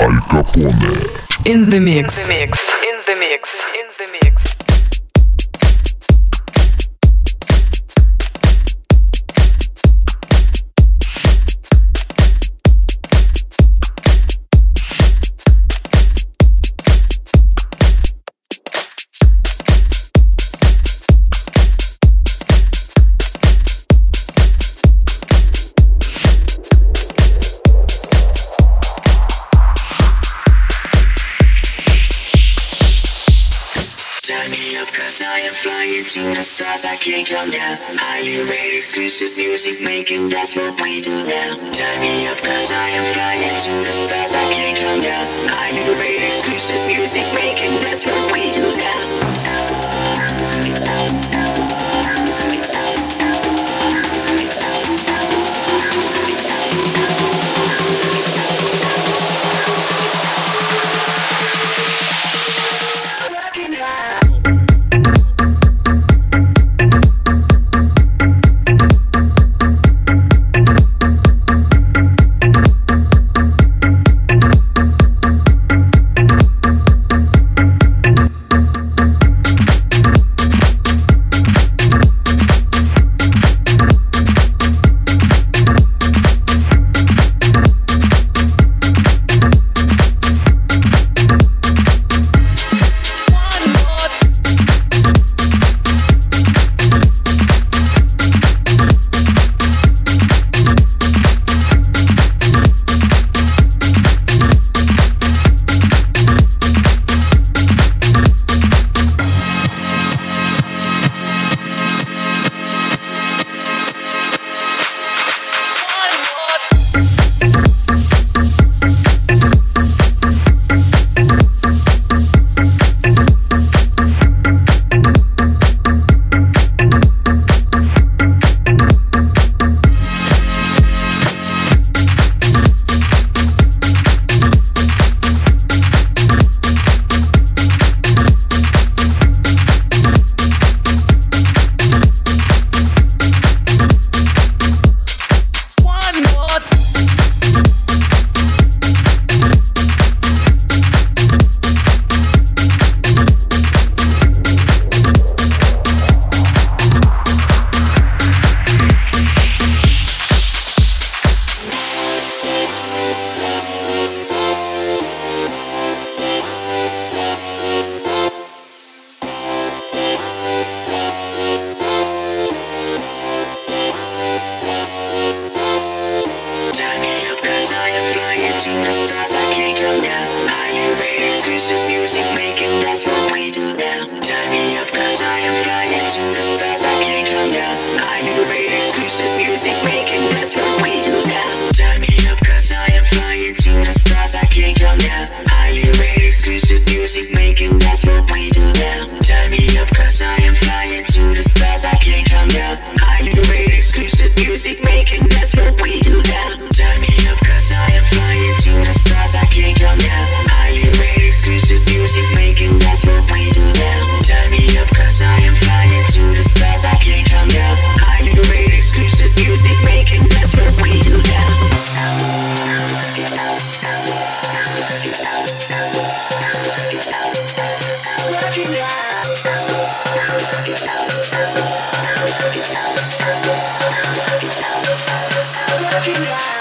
Аль Капоне. In the mix. In the mix. In the mix. Turn me up cause I am flying to the stars, I can't come down. Highly rate exclusive music making, that's what we do now. Turn me up cause I am flying to the music you.